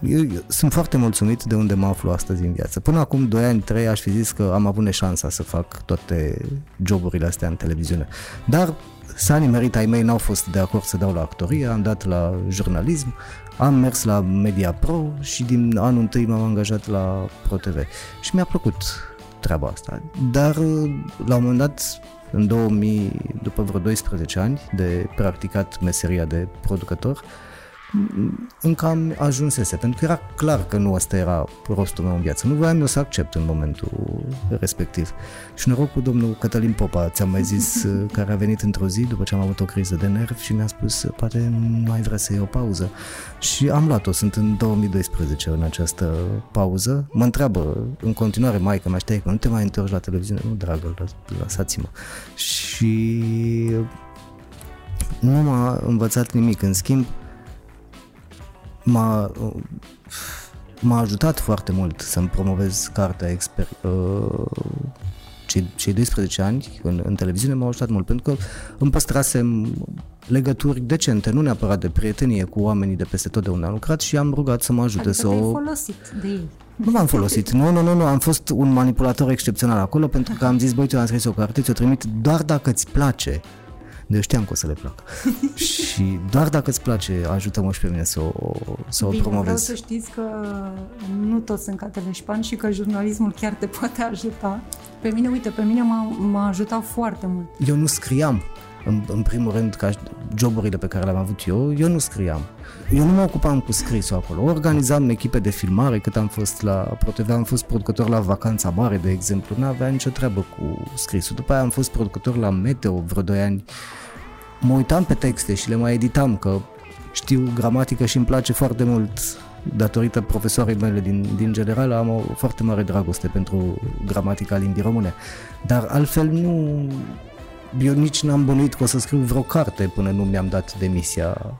eu, eu sunt foarte mulțumit de unde mă aflu astăzi în viață. Până acum 2 ani, 3 aș fi zis că am avut neșansa să fac toate joburile astea în televiziune. Dar sanii merit ai mei n-au fost de acord să dau la actorie, am dat la jurnalism, am mers la Media Pro și din anul întâi m-am angajat la ProTV și mi-a plăcut treaba asta. Dar la un moment dat, în 2000, după vreo 12 ani de practicat meseria de producător, încă am ajunsese, pentru că era clar că nu asta era rostul meu în viață. Nu voiam eu să accept în momentul respectiv. Și noroc cu domnul Cătălin Popa, ți-am mai zis, care a venit într-o zi după ce am avut o criză de nervi și mi-a spus, poate nu ai vrea să iei o pauză. Și am luat-o, sunt în 2012 în această pauză. Mă întreabă în continuare maica mea, știi că nu te mai întorci la televiziune? Nu, dragă, lăsați-mă. Și nu m-a învățat nimic. În schimb, m-a, m-a ajutat foarte mult să-mi promovez cartea exper, uh, cei, cei 12 ani în, în televiziune m-au ajutat mult pentru că îmi păstrasem legături decente, nu neapărat de prietenie cu oamenii de peste tot de unde am lucrat și am rugat să mă ajute adică să o... folosit de ei. Nu m-am folosit, nu, nu, nu, nu, am fost un manipulator excepțional acolo pentru că am zis, băi, eu am scris o carte, ți-o trimit doar dacă îți place eu știam că o să le placă. și doar dacă îți place, ajută-mă și pe mine să o, să Bine, o promovez. vreau să știți că nu toți sunt ca teleșpan și că jurnalismul chiar te poate ajuta. Pe mine, uite, pe mine m-a, m-a ajutat foarte mult. Eu nu scriam, în, în primul rând, ca joburile pe care le-am avut eu, eu nu scriam. Eu nu mă ocupam cu scrisul acolo. Organizam echipe de filmare cât am fost la ProTV, am fost producător la Vacanța Mare, de exemplu, nu avea nicio treabă cu scrisul. După aia am fost producător la Meteo vreo 2 ani. Mă uitam pe texte și le mai editam, că știu gramatică și îmi place foarte mult datorită profesoarei mele din, din general, am o foarte mare dragoste pentru gramatica limbii române. Dar altfel nu... Eu nici n-am bănuit că o să scriu vreo carte până nu mi-am dat demisia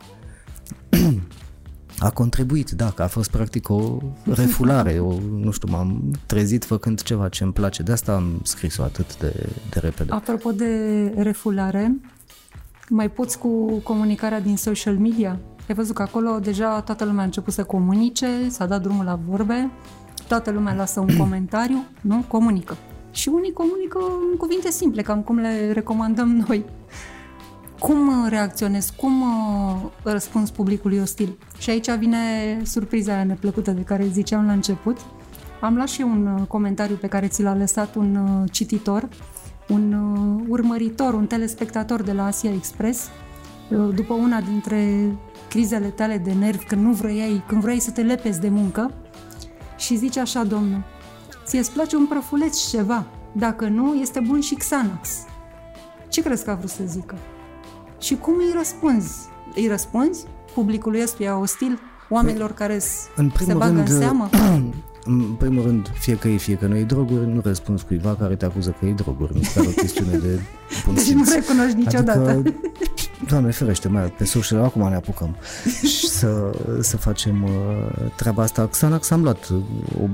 a contribuit, da, că a fost practic o refulare, o, nu știu, m-am trezit făcând ceva ce îmi place, de asta am scris-o atât de, de repede. Apropo de refulare, mai poți cu comunicarea din social media? Ai văzut că acolo deja toată lumea a început să comunice, s-a dat drumul la vorbe, toată lumea lasă un comentariu, nu? Comunică. Și unii comunică în cuvinte simple, cam cum le recomandăm noi. Cum uh, reacționezi? Cum uh, răspunzi publicului ostil? Și aici vine surpriza aia neplăcută de care ziceam la început. Am luat și un uh, comentariu pe care ți l-a lăsat un cititor, un urmăritor, un telespectator de la Asia Express, după una dintre crizele tale de nervi, când nu vrei, când vrei să te lepezi de muncă, și zice așa, domnul, ție îți place un prăfuleț ceva, dacă nu, este bun și Xanax. Ce crezi că a vrut să zică? Și cum îi răspunzi? Îi răspunzi publicului ăstuia ostil? Oamenilor care în se bagă rând, în seamă? În primul rând, fie că e, fie că nu e droguri, nu răspunzi cuiva care te acuză că e droguri. Mi se o chestiune de bun deci simț. nu recunoști niciodată. Adică, Doamne ferește, mai pe social, acum ne apucăm și să, să facem uh, treaba asta. Xanax am luat uh, o,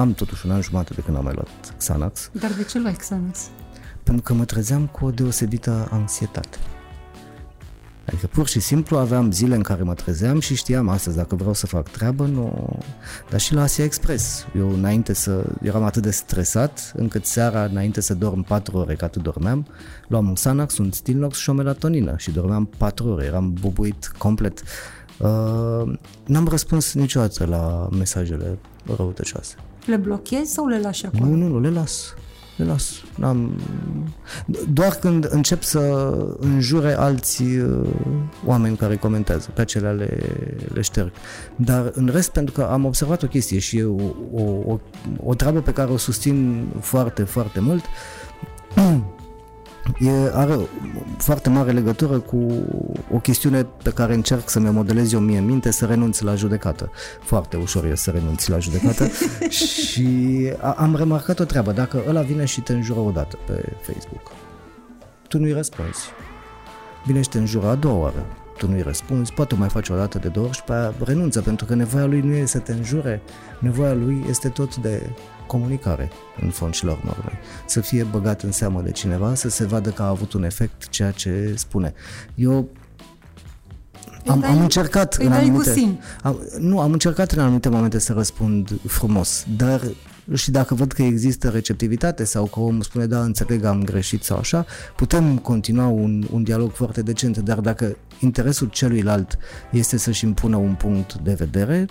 am totuși un an jumate de când am mai luat Xanax. Dar de ce luai Xanax? pentru că mă trezeam cu o deosebită anxietate. Adică pur și simplu aveam zile în care mă trezeam și știam astăzi dacă vreau să fac treabă, nu... Dar și la Asia Express. Eu înainte să... eram atât de stresat încât seara înainte să dorm 4 ore, că atât dormeam, luam un Xanax, un Stilnox și o melatonină și dormeam 4 ore. Eram bubuit complet. Uh, n-am răspuns niciodată la mesajele răutăcioase. Le blochezi sau le lași acolo? Nu, nu, nu, le las le las. N-am... Doar când încep să înjure alți uh, oameni care comentează, pe acelea le, le șterg. Dar în rest, pentru că am observat o chestie și e o, o, o, o treabă pe care o susțin foarte, foarte mult, e, are foarte mare legătură cu o chestiune pe care încerc să mi-o modelez eu mie în minte, să renunț la judecată. Foarte ușor e să renunți la judecată și a, am remarcat o treabă. Dacă ăla vine și te înjură odată pe Facebook, tu nu-i răspunzi. Vine și te înjură a doua oară, tu nu-i răspunzi, poate mai faci o dată de două ori și pe aia renunță, pentru că nevoia lui nu e să te înjure, nevoia lui este tot de comunicare, în fond și la urmă Să fie băgat în seamă de cineva, să se vadă că a avut un efect ceea ce spune. Eu am, dai, am încercat în anumite, am, nu, am încercat în anumite momente să răspund frumos, dar și dacă văd că există receptivitate sau că omul spune da, înțeleg, am greșit sau așa, putem continua un, un dialog foarte decent, dar dacă interesul celuilalt este să-și impună un punct de vedere,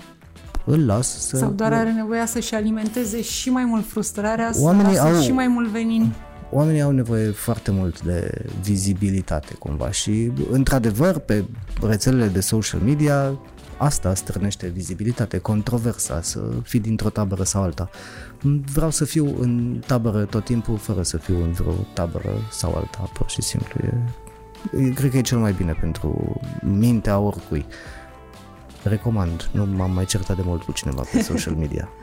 îl las să... Sau doar are nevoie să-și alimenteze și mai mult frustrarea, Oamenii să au... și mai mult venin. Oamenii au nevoie foarte mult de vizibilitate cumva și într-adevăr pe rețelele de social media asta strânește vizibilitate, controversa, să fii dintr-o tabără sau alta. Vreau să fiu în tabără tot timpul fără să fiu în vreo tabără sau alta, pur și simplu. E, cred că e cel mai bine pentru mintea oricui. Recomand, nu m-am mai certat de mult cu cineva pe social media.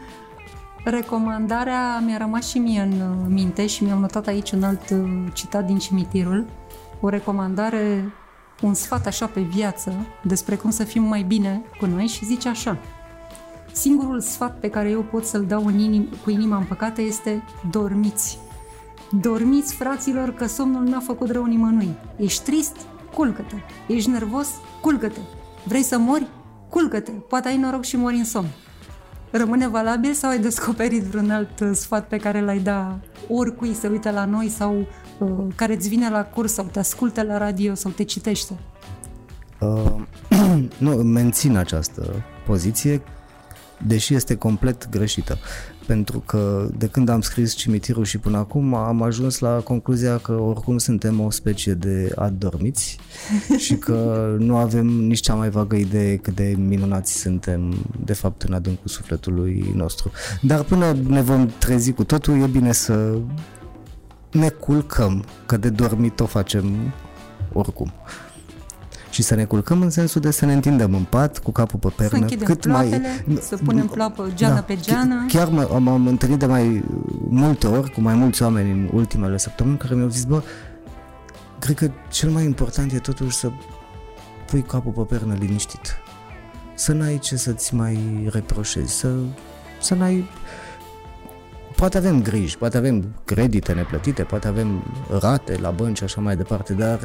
Recomandarea mi-a rămas și mie în uh, minte și mi-am notat aici un alt uh, citat din cimitirul. O recomandare, un sfat așa pe viață despre cum să fim mai bine cu noi și zice așa. Singurul sfat pe care eu pot să-l dau în inim, cu inima împăcată este dormiți. Dormiți, fraților, că somnul n-a făcut rău nimănui. Ești trist? Culcă-te. Ești nervos? Culcă-te. Vrei să mori? Culcă-te. Poate ai noroc și mori în somn rămâne valabil sau ai descoperit vreun alt uh, sfat pe care l-ai da oricui să uite la noi sau uh, care îți vine la curs sau te ascultă la radio sau te citește? Uh, nu, mențin această poziție, deși este complet greșită pentru că de când am scris cimitirul și până acum am ajuns la concluzia că oricum suntem o specie de adormiți și că nu avem nici cea mai vagă idee cât de minunați suntem de fapt în adâncul sufletului nostru. Dar până ne vom trezi cu totul, e bine să ne culcăm, că de dormit o facem oricum și să ne culcăm în sensul de să ne întindem în pat cu capul pe pernă. Să cât mai să punem plapă geană da, pe geană. Chiar m-am întâlnit de mai multe ori cu mai mulți oameni în ultimele săptămâni care mi-au zis, bă, cred că cel mai important e totuși să pui capul pe pernă liniștit. Să n-ai ce să-ți mai reproșezi, să, să n-ai poate avem griji, poate avem credite neplătite, poate avem rate la bănci și așa mai departe, dar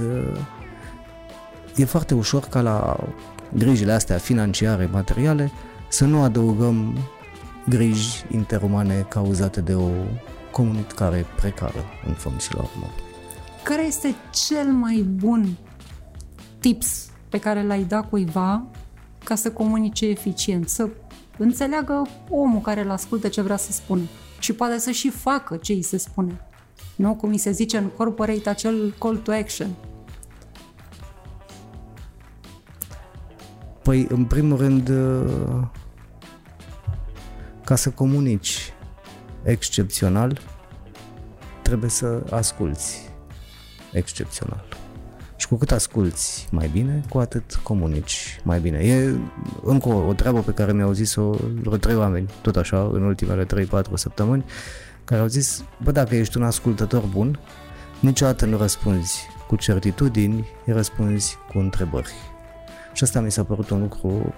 e foarte ușor ca la grijile astea financiare, materiale, să nu adăugăm griji interumane cauzate de o comunicare precară în fond și la urmă. Care este cel mai bun tips pe care l-ai dat cuiva ca să comunice eficient, să înțeleagă omul care îl ascultă ce vrea să spună și poate să și facă ce îi se spune. Nu? Cum îi se zice în corporate acel call to action. Păi, în primul rând, uh, ca să comunici excepțional, trebuie să asculți excepțional. Și cu cât asculți mai bine, cu atât comunici mai bine. E încă o, o treabă pe care mi-au zis-o vreo trei oameni, tot așa, în ultimele 3-4 săptămâni, care au zis, bă, dacă ești un ascultător bun, niciodată nu răspunzi cu certitudini, răspunzi cu întrebări. Și asta mi s-a părut un lucru,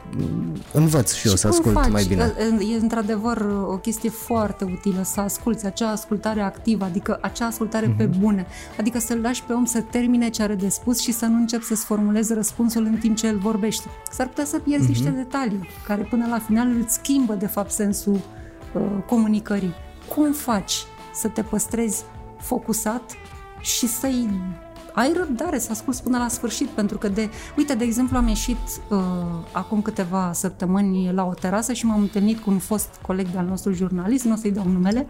învăț și eu și să ascult faci? mai bine. E într-adevăr o chestie foarte utilă să asculți acea ascultare activă, adică acea ascultare mm-hmm. pe mhm. bune, adică să-l lași pe om să termine ce are de spus și să nu începi să-ți formulezi răspunsul în timp ce el vorbește. S-ar putea să pierzi mm-hmm. niște detalii care până la final îți schimbă de fapt sensul uh, comunicării. Cum faci să te păstrezi focusat și să-i ai răbdare să asculți până la sfârșit, pentru că de, uite, de exemplu, am ieșit uh, acum câteva săptămâni la o terasă și m-am întâlnit cu un fost coleg de-al nostru jurnalist, nu o să-i dau numele,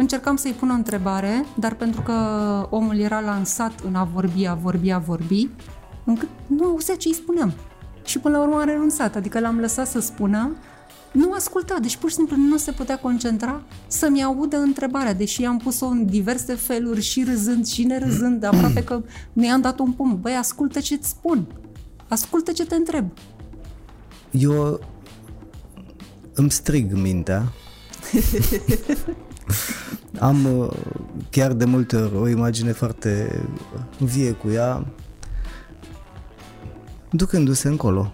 Încercam să-i pun o întrebare, dar pentru că omul era lansat în a vorbi, a vorbi, a vorbi, încât nu auzea ce îi spuneam. Și până la urmă a renunțat, adică l-am lăsat să spună, nu asculta, deci pur și simplu nu se putea concentra să-mi audă întrebarea, deși am pus-o în diverse feluri, și râzând și nerâzând, aproape că nu i-am dat un pumn. Băi, ascultă ce-ți spun, ascultă ce te întreb. Eu îmi strig mintea Am uh, chiar de multe ori o imagine foarte vie cu ea, ducându-se încolo,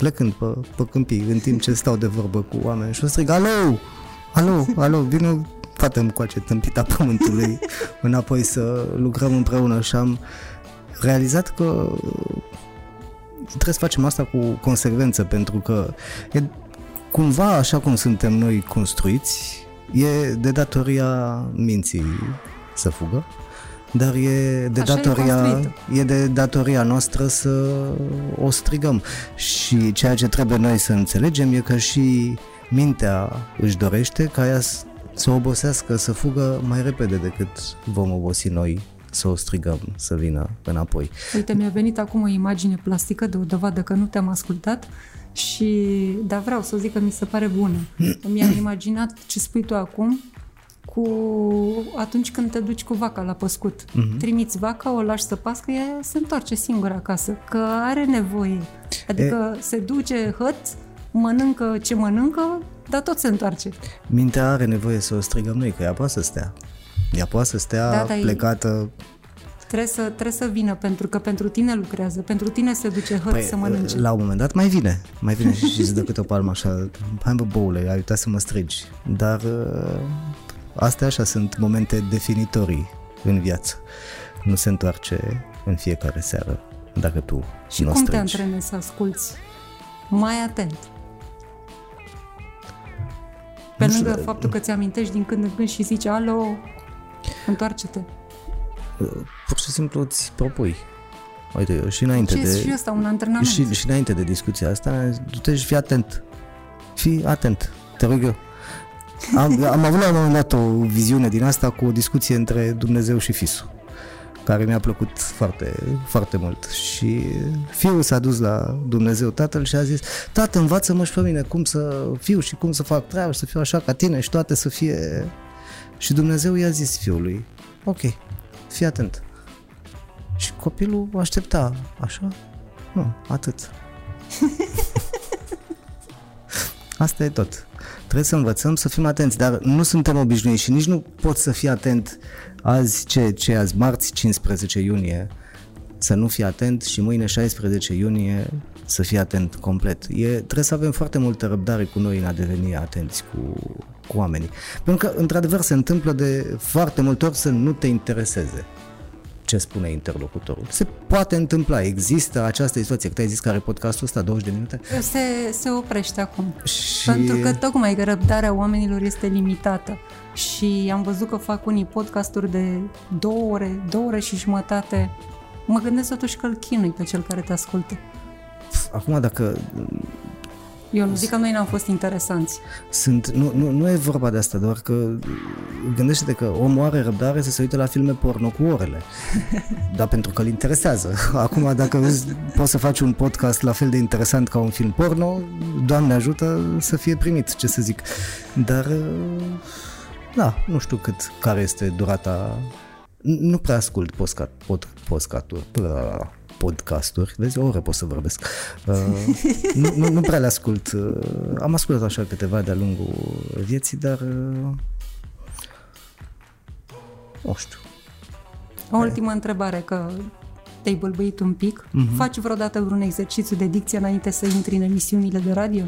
plecând pe, pe câmpii, în timp ce stau de vorbă cu oameni. Și o strig, alo, alo, alo, vină fată cu acest tâmpita pământului înapoi să lucrăm împreună. Și am realizat că trebuie să facem asta cu consecvență pentru că e cumva așa cum suntem noi construiți, e de datoria minții să fugă, dar e de, Așa datoria, e, e de datoria noastră să o strigăm. Și ceea ce trebuie noi să înțelegem e că și mintea își dorește ca ea să obosească, să fugă mai repede decât vom obosi noi să o strigăm să vină înapoi. Uite, mi-a venit acum o imagine plastică de o dovadă că nu te-am ascultat și, dar vreau să zic că mi se pare bună. Mi-am imaginat ce spui tu acum cu atunci când te duci cu vaca la păscut. Uh-huh. Trimiți vaca, o lași să pască, ea se întoarce singură acasă, că are nevoie. Adică e... se duce hăt, mănâncă ce mănâncă, dar tot se întoarce. Mintea are nevoie să o strigăm noi, că ea poate să stea. Ea poate să stea da, plecată Trebuie să, trebuie să vină, pentru că pentru tine lucrează, pentru tine se duce hăt păi, să mănânce. La un moment dat mai vine, mai vine și, și îți dă câte o palmă așa, hai bă, boule, ai uitat să mă strigi. Dar uh, astea așa sunt momente definitorii în viață. Nu se întoarce în fiecare seară dacă tu Și nu cum strigi. te antrenezi să asculți mai atent? Pe nu lângă știu, faptul că ți amintești din când în când și zici, alo, întoarce-te pur și simplu îți propui. Uite, și înainte Ce de... și asta, un antrenament. Și, și înainte de discuția asta, du-te și fii atent. Fii atent, te rog eu. Am, am avut la un moment dat o viziune din asta cu o discuție între Dumnezeu și Fisul care mi-a plăcut foarte, foarte mult. Și fiul s-a dus la Dumnezeu tatăl și a zis, tată, învață-mă și pe mine cum să fiu și cum să fac treaba și să fiu așa ca tine și toate să fie... Și Dumnezeu i-a zis fiului, ok, fii atent. Și copilul aștepta, așa? Nu, atât. Asta e tot. Trebuie să învățăm să fim atenți, dar nu suntem obișnuiți și nici nu poți să fii atent azi, ce, ce azi, marți 15 iunie, să nu fii atent și mâine 16 iunie să fii atent complet. E, trebuie să avem foarte multă răbdare cu noi în a deveni atenți cu, cu oamenii. Pentru că, într-adevăr, se întâmplă de foarte multe ori să nu te intereseze ce spune interlocutorul. Se poate întâmpla, există această situație. Că ai zis că are podcastul ăsta 20 de minute? Se, se oprește acum. Și... Pentru că tocmai că răbdarea oamenilor este limitată. Și am văzut că fac unii podcasturi de două ore, două ore și jumătate. Mă gândesc totuși că îl chinui pe cel care te ascultă. Acum, dacă eu nu zic că noi n-am fost interesanți. Sunt, nu, nu, nu e vorba de asta, doar că gândește-te că omul are răbdare să se uite la filme porno cu orele. Dar pentru că îl interesează. Acum, dacă poți să faci un podcast la fel de interesant ca un film porno, Doamne ajută să fie primit, ce să zic. Dar, da, nu știu cât, care este durata nu prea ascult podcast, pod, podcasturi podcasturi, vezi, o oră pot să vorbesc. Uh, nu, nu, nu prea le ascult. Uh, am ascultat așa câteva de-a lungul vieții, dar uh, nu știu. O ultimă întrebare, că te-ai bălbăit un pic. Uh-huh. Faci vreodată vreun exercițiu de dicție înainte să intri în emisiunile de radio?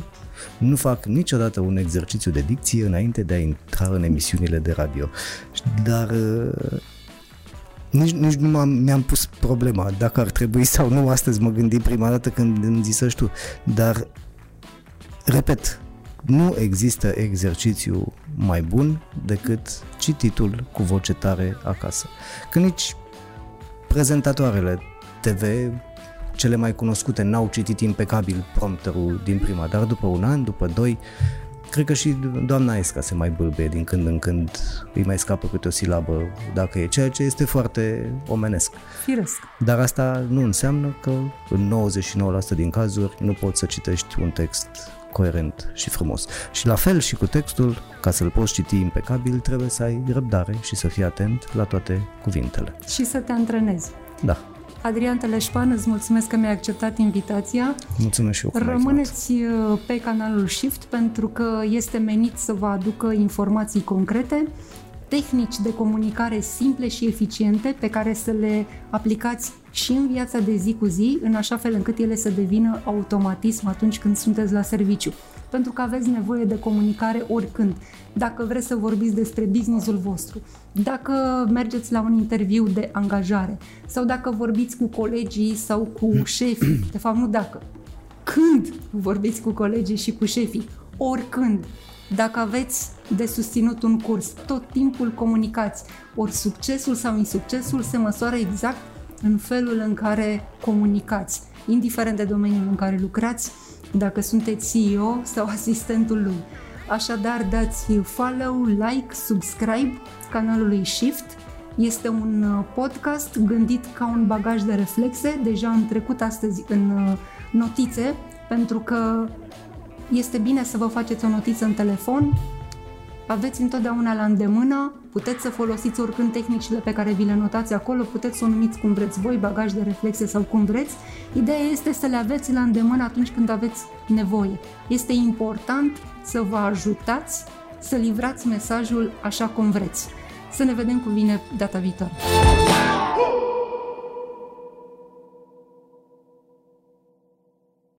Nu fac niciodată un exercițiu de dicție înainte de a intra în emisiunile de radio. Dar uh, nici, nici nu mi-am pus problema dacă ar trebui sau nu. Astăzi mă gândi prima dată când îmi zisăși tu. Dar, repet, nu există exercițiu mai bun decât cititul cu voce tare acasă. Că nici prezentatoarele TV, cele mai cunoscute, n-au citit impecabil prompterul din prima, dar după un an, după doi, Cred că și doamna Esca se mai bâlbe din când în când, îi mai scapă câte o silabă dacă e, ceea ce este foarte omenesc. Firesc. Dar asta nu înseamnă că în 99% din cazuri nu poți să citești un text coerent și frumos. Și la fel și cu textul, ca să-l poți citi impecabil, trebuie să ai răbdare și să fii atent la toate cuvintele. Și să te antrenezi. Da. Adrian Teleșpan, îți mulțumesc că mi-ai acceptat invitația. Mulțumesc și eu. Rămâneți uh, pe canalul Shift pentru că este menit să vă aducă informații concrete, tehnici de comunicare simple și eficiente pe care să le aplicați și în viața de zi cu zi, în așa fel încât ele să devină automatism atunci când sunteți la serviciu. Pentru că aveți nevoie de comunicare oricând. Dacă vreți să vorbiți despre businessul vostru, dacă mergeți la un interviu de angajare sau dacă vorbiți cu colegii sau cu șefii, de fapt nu dacă, când vorbiți cu colegii și cu șefii, oricând, dacă aveți de susținut un curs, tot timpul comunicați. Ori succesul sau insuccesul se măsoară exact în felul în care comunicați, indiferent de domeniul în care lucrați, dacă sunteți CEO sau asistentul lui. Așadar, dați follow, like, subscribe canalului Shift. Este un uh, podcast gândit ca un bagaj de reflexe. Deja am trecut astăzi în uh, notițe, pentru că este bine să vă faceți o notiță în telefon, aveți întotdeauna la îndemână, puteți să folosiți oricând tehnicile pe care vi le notați acolo, puteți să o numiți cum vreți voi, bagaj de reflexe sau cum vreți. Ideea este să le aveți la îndemână atunci când aveți nevoie. Este important să vă ajutați să livrați mesajul așa cum vreți. Să ne vedem cu bine data viitoare!